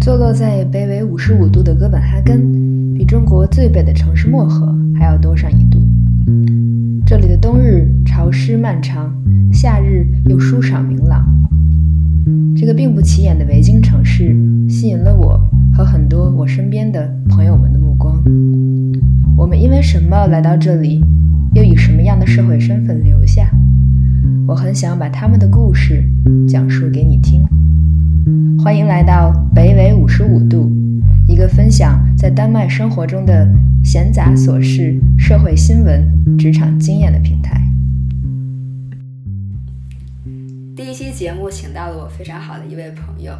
坐落在北纬五十五度的哥本哈根，比中国最北的城市漠河还要多上一度。这里的冬日潮湿漫长，夏日又舒爽明朗。这个并不起眼的维京城市，吸引了我和很多我身边的朋友们的目光。我们因为什么来到这里？又以什么样的社会身份留下？我很想把他们的故事讲述给你听。欢迎来到北纬五十五度，一个分享在丹麦生活中的闲杂琐事、社会新闻、职场经验的平台。第一期节目请到了我非常好的一位朋友。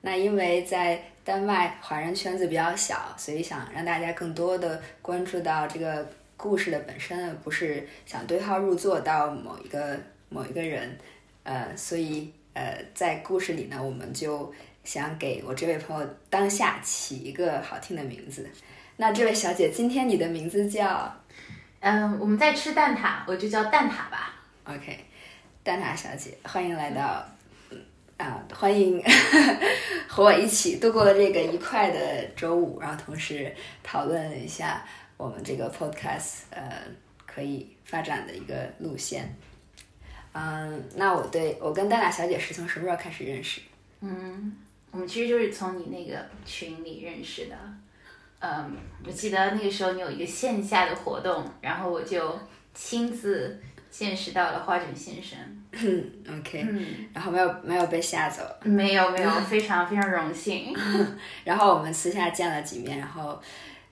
那因为在丹麦华人圈子比较小，所以想让大家更多的关注到这个故事的本身，而不是想对号入座到某一个某一个人。呃，所以呃，在故事里呢，我们就想给我这位朋友当下起一个好听的名字。那这位小姐，今天你的名字叫？嗯，我们在吃蛋挞，我就叫蛋挞吧。OK，蛋挞小姐，欢迎来到，嗯啊，欢迎和我一起度过了这个愉快的周五，然后同时讨论一下我们这个 podcast 呃可以发展的一个路线。嗯，那我对我跟蛋挞小姐是从什么时候开始认识？嗯，我们其实就是从你那个群里认识的。嗯，我记得那个时候你有一个线下的活动，然后我就亲自见识到了花卷先生。OK，嗯，然后没有没有被吓走，没有没有，非常非常荣幸。然后我们私下见了几面，然后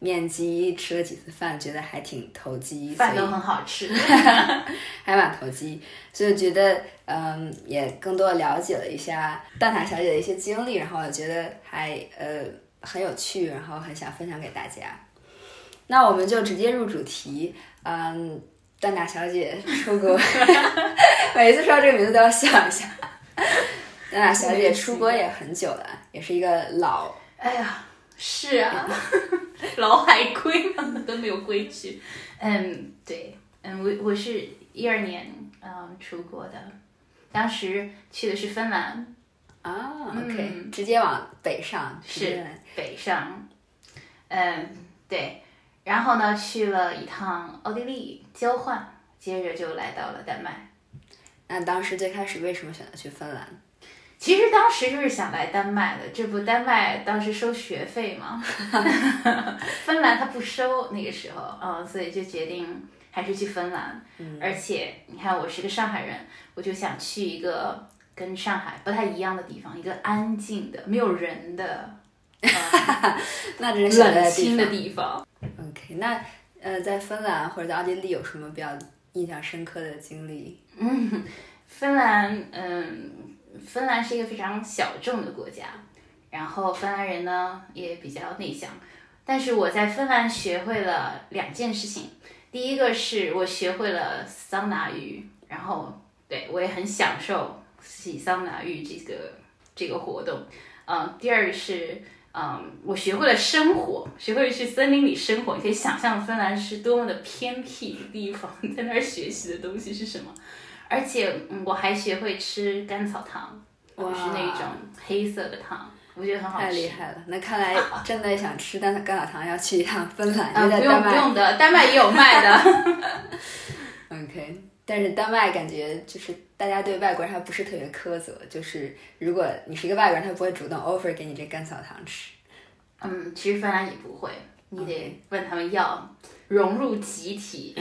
面基吃了几次饭，觉得还挺投机，饭都很好吃。还蛮投机，所以觉得，嗯，也更多的了解了一下蛋挞小姐的一些经历，然后我觉得还呃很有趣，然后很想分享给大家。那我们就直接入主题，嗯，蛋挞小姐出国，每一次说到这个名字都要笑一下。蛋挞小姐出国也很久了，也是一个老哎呀，是啊，老海归呢都没有规矩。嗯，对，嗯，我我是一二年嗯出国的，当时去的是芬兰，啊，OK，、嗯直接往北上，是北上，嗯，对，然后呢去了一趟奥地利交换，接着就来到了丹麦。那当时最开始为什么选择去芬兰？其实当时就是想来丹麦的，这不丹麦当时收学费嘛，芬兰他不收那个时候，嗯，所以就决定还是去芬兰。而且你看我是个上海人，我就想去一个跟上海不太一样的地方，一个安静的、没有人的、那真是清的地地方。OK，那呃，在芬兰或者在奥地利有什么比较印象深刻的经历？嗯芬兰，嗯，芬兰是一个非常小众的国家，然后芬兰人呢也比较内向，但是我在芬兰学会了两件事情，第一个是我学会了桑拿浴，然后对我也很享受洗桑拿浴这个这个活动，嗯，第二是。嗯，我学会了生火，学会了去森林里生火。你可以想象芬兰是多么的偏僻的地方，在那儿学习的东西是什么。而且，嗯，我还学会吃甘草汤，哇就是那种黑色的糖，我觉得很好吃。太厉害了！那看来 真的想吃甘甘草糖，要去一趟芬兰，啊、因为在不用丹麦。不用的，丹麦也有卖的。OK，但是丹麦感觉就是大家对外国人还不是特别苛责，就是如果你是一个外国人，他不会主动 offer 给你这甘草糖吃。嗯，其实芬兰也不会，你得问他们要，融入集体。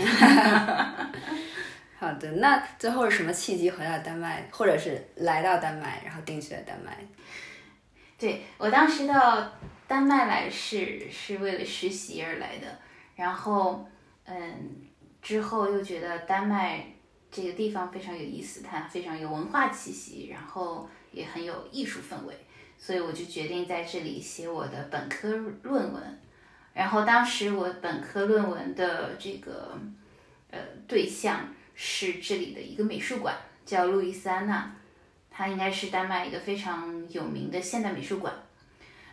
好的，那最后是什么契机回到丹麦，或者是来到丹麦，然后定居在丹麦？对我当时到丹麦来是是为了实习而来的，然后嗯，之后又觉得丹麦这个地方非常有意思，它非常有文化气息，然后也很有艺术氛围，所以我就决定在这里写我的本科论文。然后当时我本科论文的这个呃对象是这里的一个美术馆，叫路易斯安娜。它应该是丹麦一个非常有名的现代美术馆。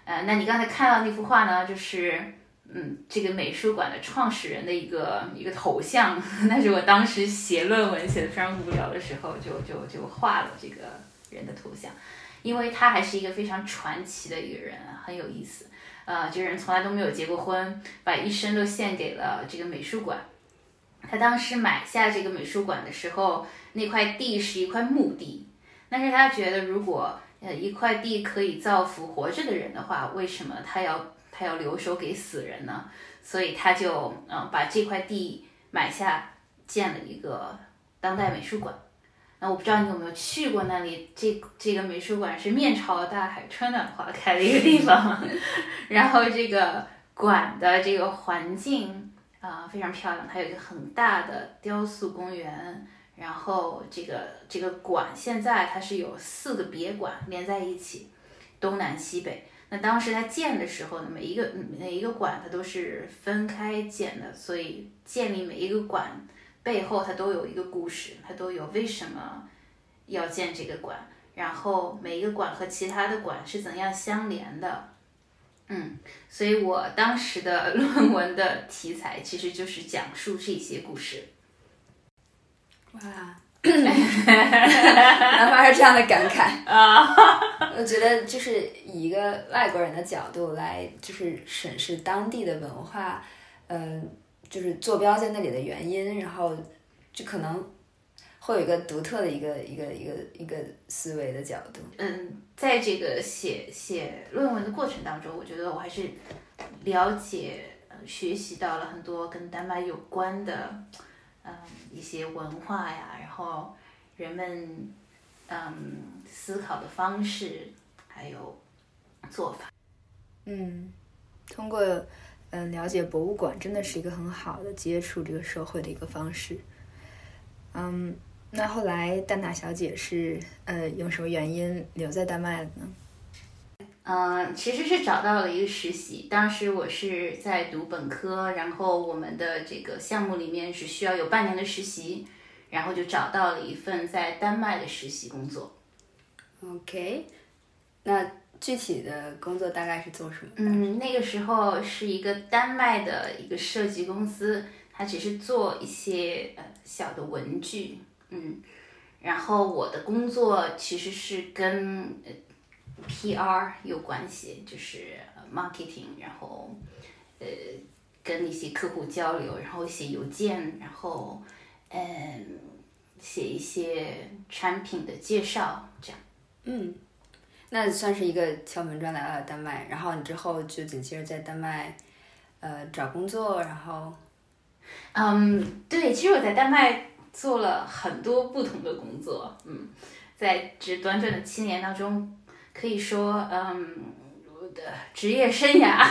呃，那你刚才看到那幅画呢，就是嗯，这个美术馆的创始人的一个一个头像，那是我当时写论文写的非常无聊的时候，就就就画了这个人的头像。因为他还是一个非常传奇的一个人，很有意思。呃，这个人从来都没有结过婚，把一生都献给了这个美术馆。他当时买下这个美术馆的时候，那块地是一块墓地，但是他觉得如果呃一块地可以造福活着的人的话，为什么他要他要留守给死人呢？所以他就嗯把这块地买下，建了一个当代美术馆。那我不知道你有没有去过那里？这这个美术馆是面朝大海，春暖花开的一个地方。然后这个馆的这个环境啊非常漂亮，它有一个很大的雕塑公园。然后这个这个馆现在它是有四个别馆连在一起，东南西北。那当时它建的时候呢，每一个每一个馆它都是分开建的，所以建立每一个馆。背后它都有一个故事，它都有为什么要建这个馆，然后每一个馆和其他的馆是怎样相连的，嗯，所以我当时的论文的题材其实就是讲述这些故事。哇，哪怕是这样的感慨啊！我觉得就是以一个外国人的角度来，就是审视当地的文化，嗯。就是坐标在那里的原因，然后就可能会有一个独特的一个一个一个一个思维的角度。嗯，在这个写写论文的过程当中，我觉得我还是了解、学习到了很多跟丹麦有关的嗯一些文化呀，然后人们嗯思考的方式，还有做法。嗯，通过。嗯，了解博物馆真的是一个很好的接触这个社会的一个方式。嗯，那后来丹娜小姐是呃，用什么原因留在丹麦了呢？嗯，其实是找到了一个实习。当时我是在读本科，然后我们的这个项目里面只需要有半年的实习，然后就找到了一份在丹麦的实习工作。OK，那。具体的工作大概是做什么？嗯，那个时候是一个丹麦的一个设计公司，它只是做一些呃小的文具，嗯，然后我的工作其实是跟呃 PR 有关系，就是 marketing，然后呃跟一些客户交流，然后写邮件，然后嗯写一些产品的介绍，这样，嗯。那算是一个敲门砖来到了丹麦，然后你之后就紧接着在丹麦，呃，找工作，然后，嗯，对，其实我在丹麦做了很多不同的工作，嗯，在这短短的七年当中，可以说，嗯，我的职业生涯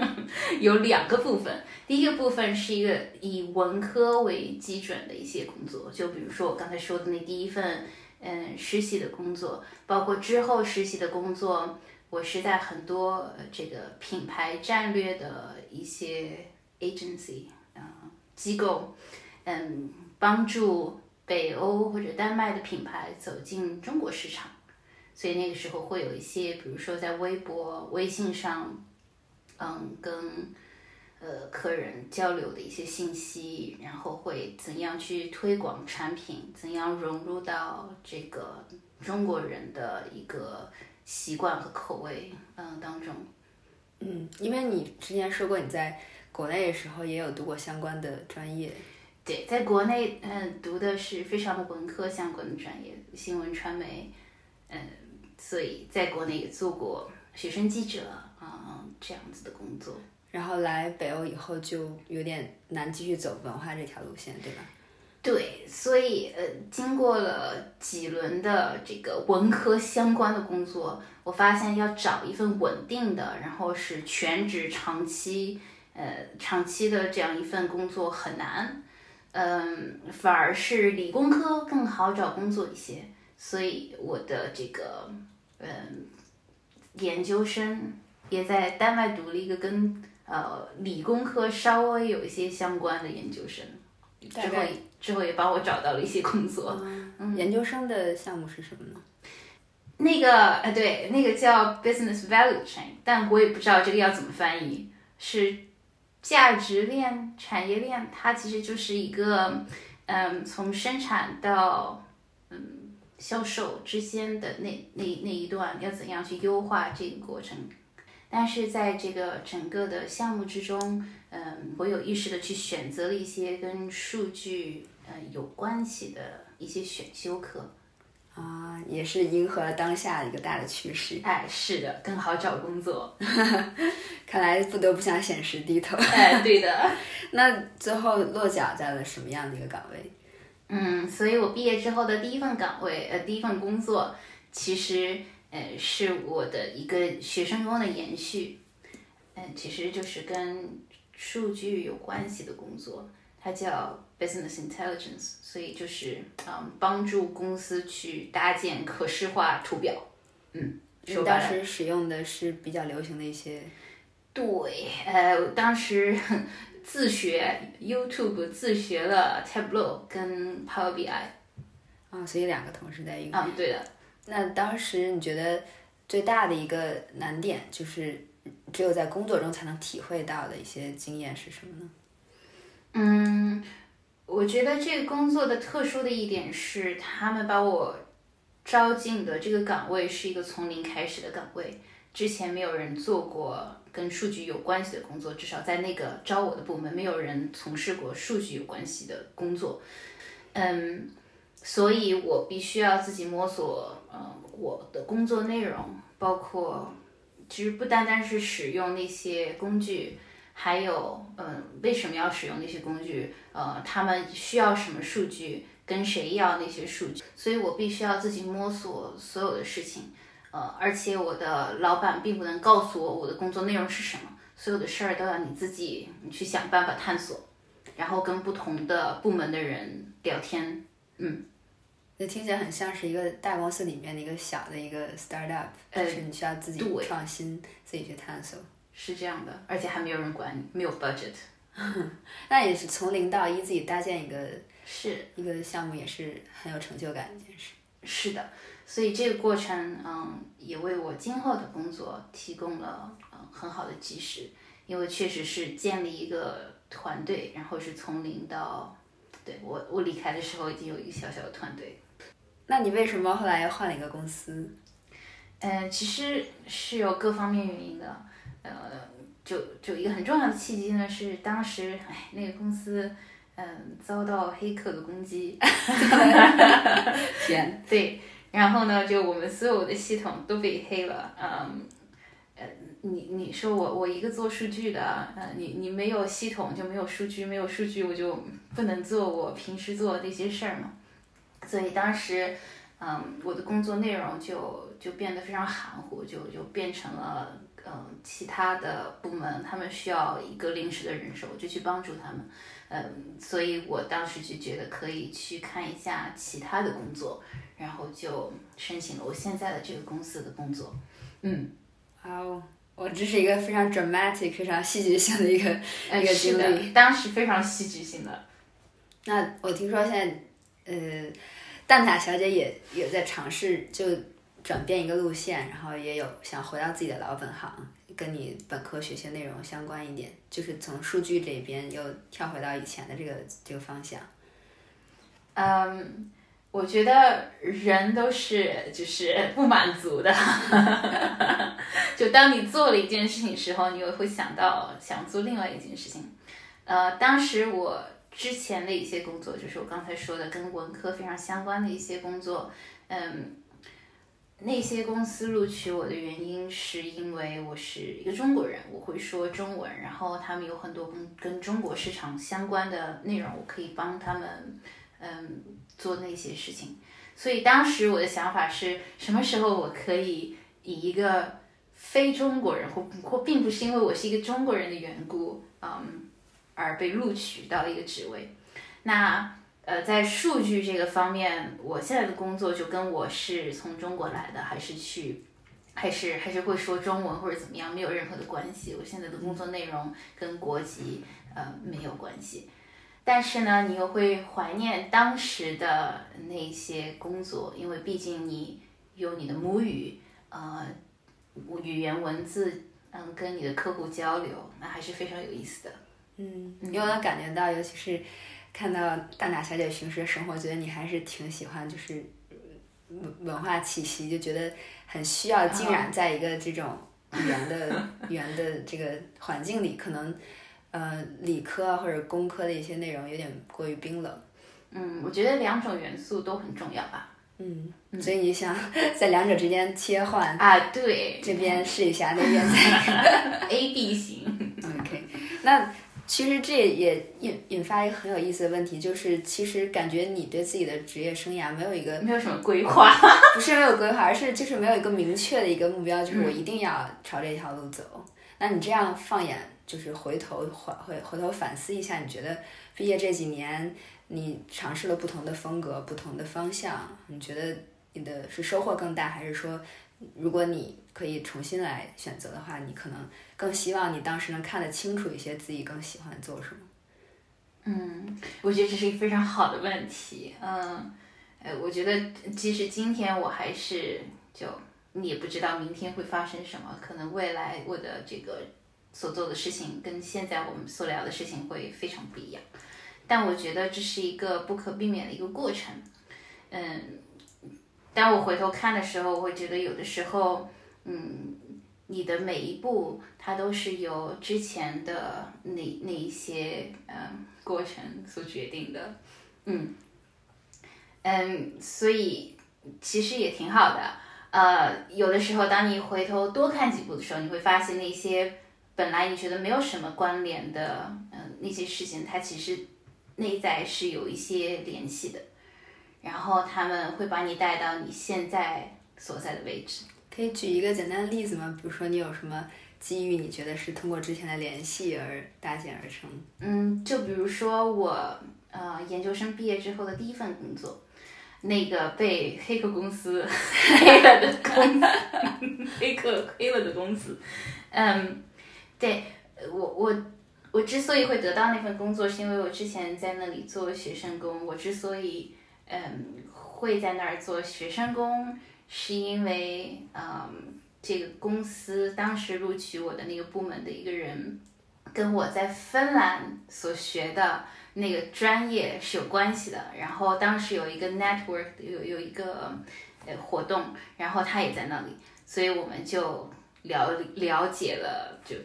有两个部分，第一个部分是一个以文科为基准的一些工作，就比如说我刚才说的那第一份。嗯，实习的工作，包括之后实习的工作，我是在很多这个品牌战略的一些 agency 啊机构，嗯，帮助北欧或者丹麦的品牌走进中国市场，所以那个时候会有一些，比如说在微博、微信上，嗯，跟。呃，客人交流的一些信息，然后会怎样去推广产品，怎样融入到这个中国人的一个习惯和口味嗯当中。嗯，因为你之前说过你在国内的时候也有读过相关的专业。对，在国内嗯读的是非常的文科相关的专业，新闻传媒，嗯，所以在国内也做过学生记者啊这样子的工作。然后来北欧以后就有点难继续走文化这条路线，对吧？对，所以呃，经过了几轮的这个文科相关的工作，我发现要找一份稳定的，然后是全职长期，呃，长期的这样一份工作很难。嗯，反而是理工科更好找工作一些。所以我的这个嗯研究生也在丹麦读了一个跟。呃，理工科稍微有一些相关的研究生，之后之后也帮我找到了一些工作。嗯，研究生的项目是什么呢？那个，呃，对，那个叫 business value chain，但我也不知道这个要怎么翻译，是价值链、产业链，它其实就是一个，嗯，从生产到，嗯，销售之间的那那那一段要怎样去优化这个过程。但是在这个整个的项目之中，嗯，我有意识的去选择了一些跟数据呃有关系的一些选修课。啊，也是迎合了当下一个大的趋势。哎，是的，更好找工作。看来不得不向现实低头。哎，对的。那最后落脚在了什么样的一个岗位？嗯，所以我毕业之后的第一份岗位，呃，第一份工作，其实呃是我的一个学生工的延续。嗯，其实就是跟数据有关系的工作，它叫 business intelligence，所以就是嗯帮助公司去搭建可视化图表。嗯，你当时使用的是比较流行的一些。对，呃，当时自学 YouTube，自学了 Tableau 跟 Power BI。啊，所以两个同时在用。啊，对的。那当时你觉得最大的一个难点就是？只有在工作中才能体会到的一些经验是什么呢？嗯，我觉得这个工作的特殊的一点是，他们把我招进的这个岗位是一个从零开始的岗位，之前没有人做过跟数据有关系的工作，至少在那个招我的部门，没有人从事过数据有关系的工作。嗯，所以我必须要自己摸索，嗯，我的工作内容包括。其实不单单是使用那些工具，还有，嗯，为什么要使用那些工具？呃，他们需要什么数据？跟谁要那些数据？所以我必须要自己摸索所有的事情。呃，而且我的老板并不能告诉我我的工作内容是什么，所有的事儿都要你自己你去想办法探索，然后跟不同的部门的人聊天。嗯。那听起来很像是一个大公司里面的一个小的一个 startup，就是你需要自己创新，自己去探索。是这样的，而且还没有人管你，没有 budget。那也是从零到一自己搭建一个，是一个项目，也是很有成就感的一件事。是的，所以这个过程，嗯，也为我今后的工作提供了嗯很好的基石，因为确实是建立一个团队，然后是从零到，对我我离开的时候已经有一个小小的团队。那你为什么后来又换了一个公司？嗯，其实是有各方面原因的。呃，就就一个很重要的契机呢，是当时哎那个公司嗯遭到黑客的攻击。天。对，然后呢，就我们所有的系统都被黑了。嗯，呃，你你说我我一个做数据的，呃，你你没有系统就没有数据，没有数据我就不能做我平时做的那些事儿嘛。所以当时，嗯，我的工作内容就就变得非常含糊，就就变成了，嗯，其他的部门他们需要一个临时的人手，我就去帮助他们，嗯，所以我当时就觉得可以去看一下其他的工作，然后就申请了我现在的这个公司的工作，嗯，好，我这是一个非常 dramatic、非常戏剧性的一个一个经历，当时非常戏剧性的。那我听说现在。呃，蛋挞小姐也也在尝试就转变一个路线，然后也有想回到自己的老本行，跟你本科学习内容相关一点，就是从数据这边又跳回到以前的这个这个方向。嗯，我觉得人都是就是不满足的，就当你做了一件事情时候，你又会想到想做另外一件事情。呃，当时我。之前的一些工作，就是我刚才说的跟文科非常相关的一些工作，嗯，那些公司录取我的原因是因为我是一个中国人，我会说中文，然后他们有很多跟跟中国市场相关的内容，我可以帮他们，嗯，做那些事情。所以当时我的想法是什么时候我可以以一个非中国人，或或并不是因为我是一个中国人的缘故，嗯。而被录取到一个职位，那呃，在数据这个方面，我现在的工作就跟我是从中国来的，还是去，还是还是会说中文或者怎么样，没有任何的关系。我现在的工作内容跟国籍呃没有关系，但是呢，你又会怀念当时的那些工作，因为毕竟你有你的母语，呃，语言文字，嗯，跟你的客户交流，那还是非常有意思的。嗯，因为能感觉到，尤其是看到大拿小姐平时的生活，觉得你还是挺喜欢，就是文文化气息，就觉得很需要浸染在一个这种语言的语言的这个环境里，可能呃理科啊或者工科的一些内容有点过于冰冷。嗯，我觉得两种元素都很重要吧。嗯，所以你想在两者之间切换啊？对，这边试一下，那边再 A B 型。OK，那其实这也引引发一个很有意思的问题，就是其实感觉你对自己的职业生涯没有一个没有什么规划，不是没有规划，而是就是没有一个明确的一个目标，就是我一定要朝这条路走。那你这样放眼，就是回头回回回头反思一下，你觉得毕业这几年？你尝试了不同的风格、不同的方向，你觉得你的是收获更大，还是说，如果你可以重新来选择的话，你可能更希望你当时能看得清楚一些自己更喜欢做什么？嗯，我觉得这是一个非常好的问题。嗯，我觉得即使今天我还是就你也不知道明天会发生什么，可能未来我的这个所做的事情跟现在我们所聊的事情会非常不一样。但我觉得这是一个不可避免的一个过程，嗯，当我回头看的时候，我会觉得有的时候，嗯，你的每一步它都是由之前的那那一些嗯过程所决定的，嗯，嗯，所以其实也挺好的，呃，有的时候当你回头多看几步的时候，你会发现那些本来你觉得没有什么关联的，嗯，那些事情它其实。内在是有一些联系的，然后他们会把你带到你现在所在的位置。可以举一个简单的例子吗？比如说你有什么机遇，你觉得是通过之前的联系而搭建而成？嗯，就比如说我呃研究生毕业之后的第一份工作，那个被黑客公司 黑了的公司，黑客黑了的公司。嗯，对我我。我之所以会得到那份工作，是因为我之前在那里做学生工。我之所以嗯会在那儿做学生工，是因为嗯这个公司当时录取我的那个部门的一个人，跟我在芬兰所学的那个专业是有关系的。然后当时有一个 network 有有一个呃活动，然后他也在那里，所以我们就了了解了就。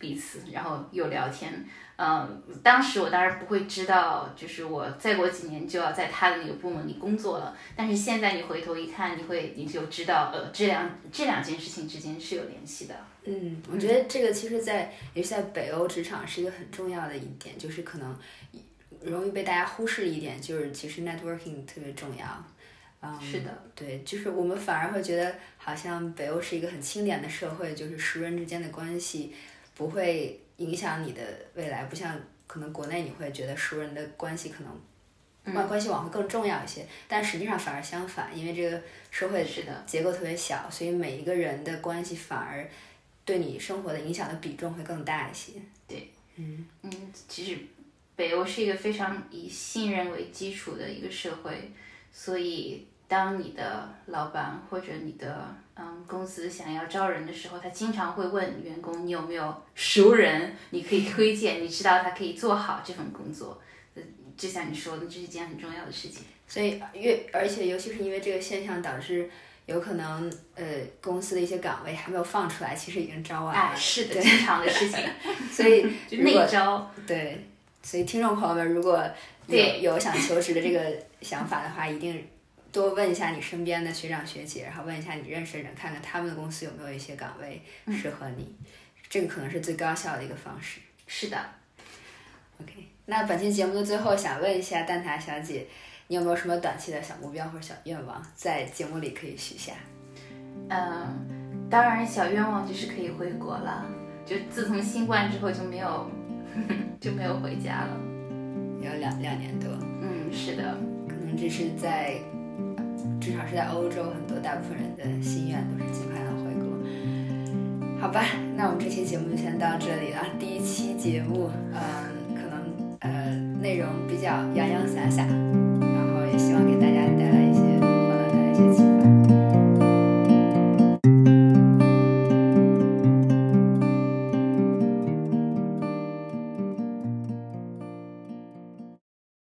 彼此，然后又聊天。嗯，当时我当然不会知道，就是我再过几年就要在他的那个部门里工作了。但是现在你回头一看，你会你就知道，呃，这两这两件事情之间是有联系的。嗯，我觉得这个其实，在也是在北欧职场是一个很重要的一点，就是可能容易被大家忽视一点，就是其实 networking 特别重要。嗯，是的，对，就是我们反而会觉得，好像北欧是一个很清廉的社会，就是熟人之间的关系。不会影响你的未来，不像可能国内你会觉得熟人的关系可能关关系网会更重要一些，但实际上反而相反，因为这个社会是的结构特别小，所以每一个人的关系反而对你生活的影响的比重会更大一些。对，嗯嗯，其实北欧是一个非常以信任为基础的一个社会，所以。当你的老板或者你的嗯公司想要招人的时候，他经常会问员工你有没有熟人，你可以推荐，你知道他可以做好这份工作。呃，就像你说的，这是一件很重要的事情。所以越而且尤其是因为这个现象，导致有可能呃公司的一些岗位还没有放出来，其实已经招完了。哎，是的，经常的事情。所以 内招。对，所以听众朋友们，如果有有想求职的这个想法的话，一定。多问一下你身边的学长学姐，然后问一下你认识的人，看看他们的公司有没有一些岗位适合你，这个可能是最高效的一个方式。是的。OK，那本期节目的最后，想问一下蛋挞小姐，你有没有什么短期的小目标或者小愿望，在节目里可以许下？嗯，当然小愿望就是可以回国了。就自从新冠之后就没有 就没有回家了，有两两年多。嗯，是的，可能这是在。至少是在欧洲，很多大部分人的心愿都是尽快能回国。好吧，那我们这期节目就先到这里了。第一期节目，嗯，可能呃内容比较洋洋洒洒，然后也希望给大家。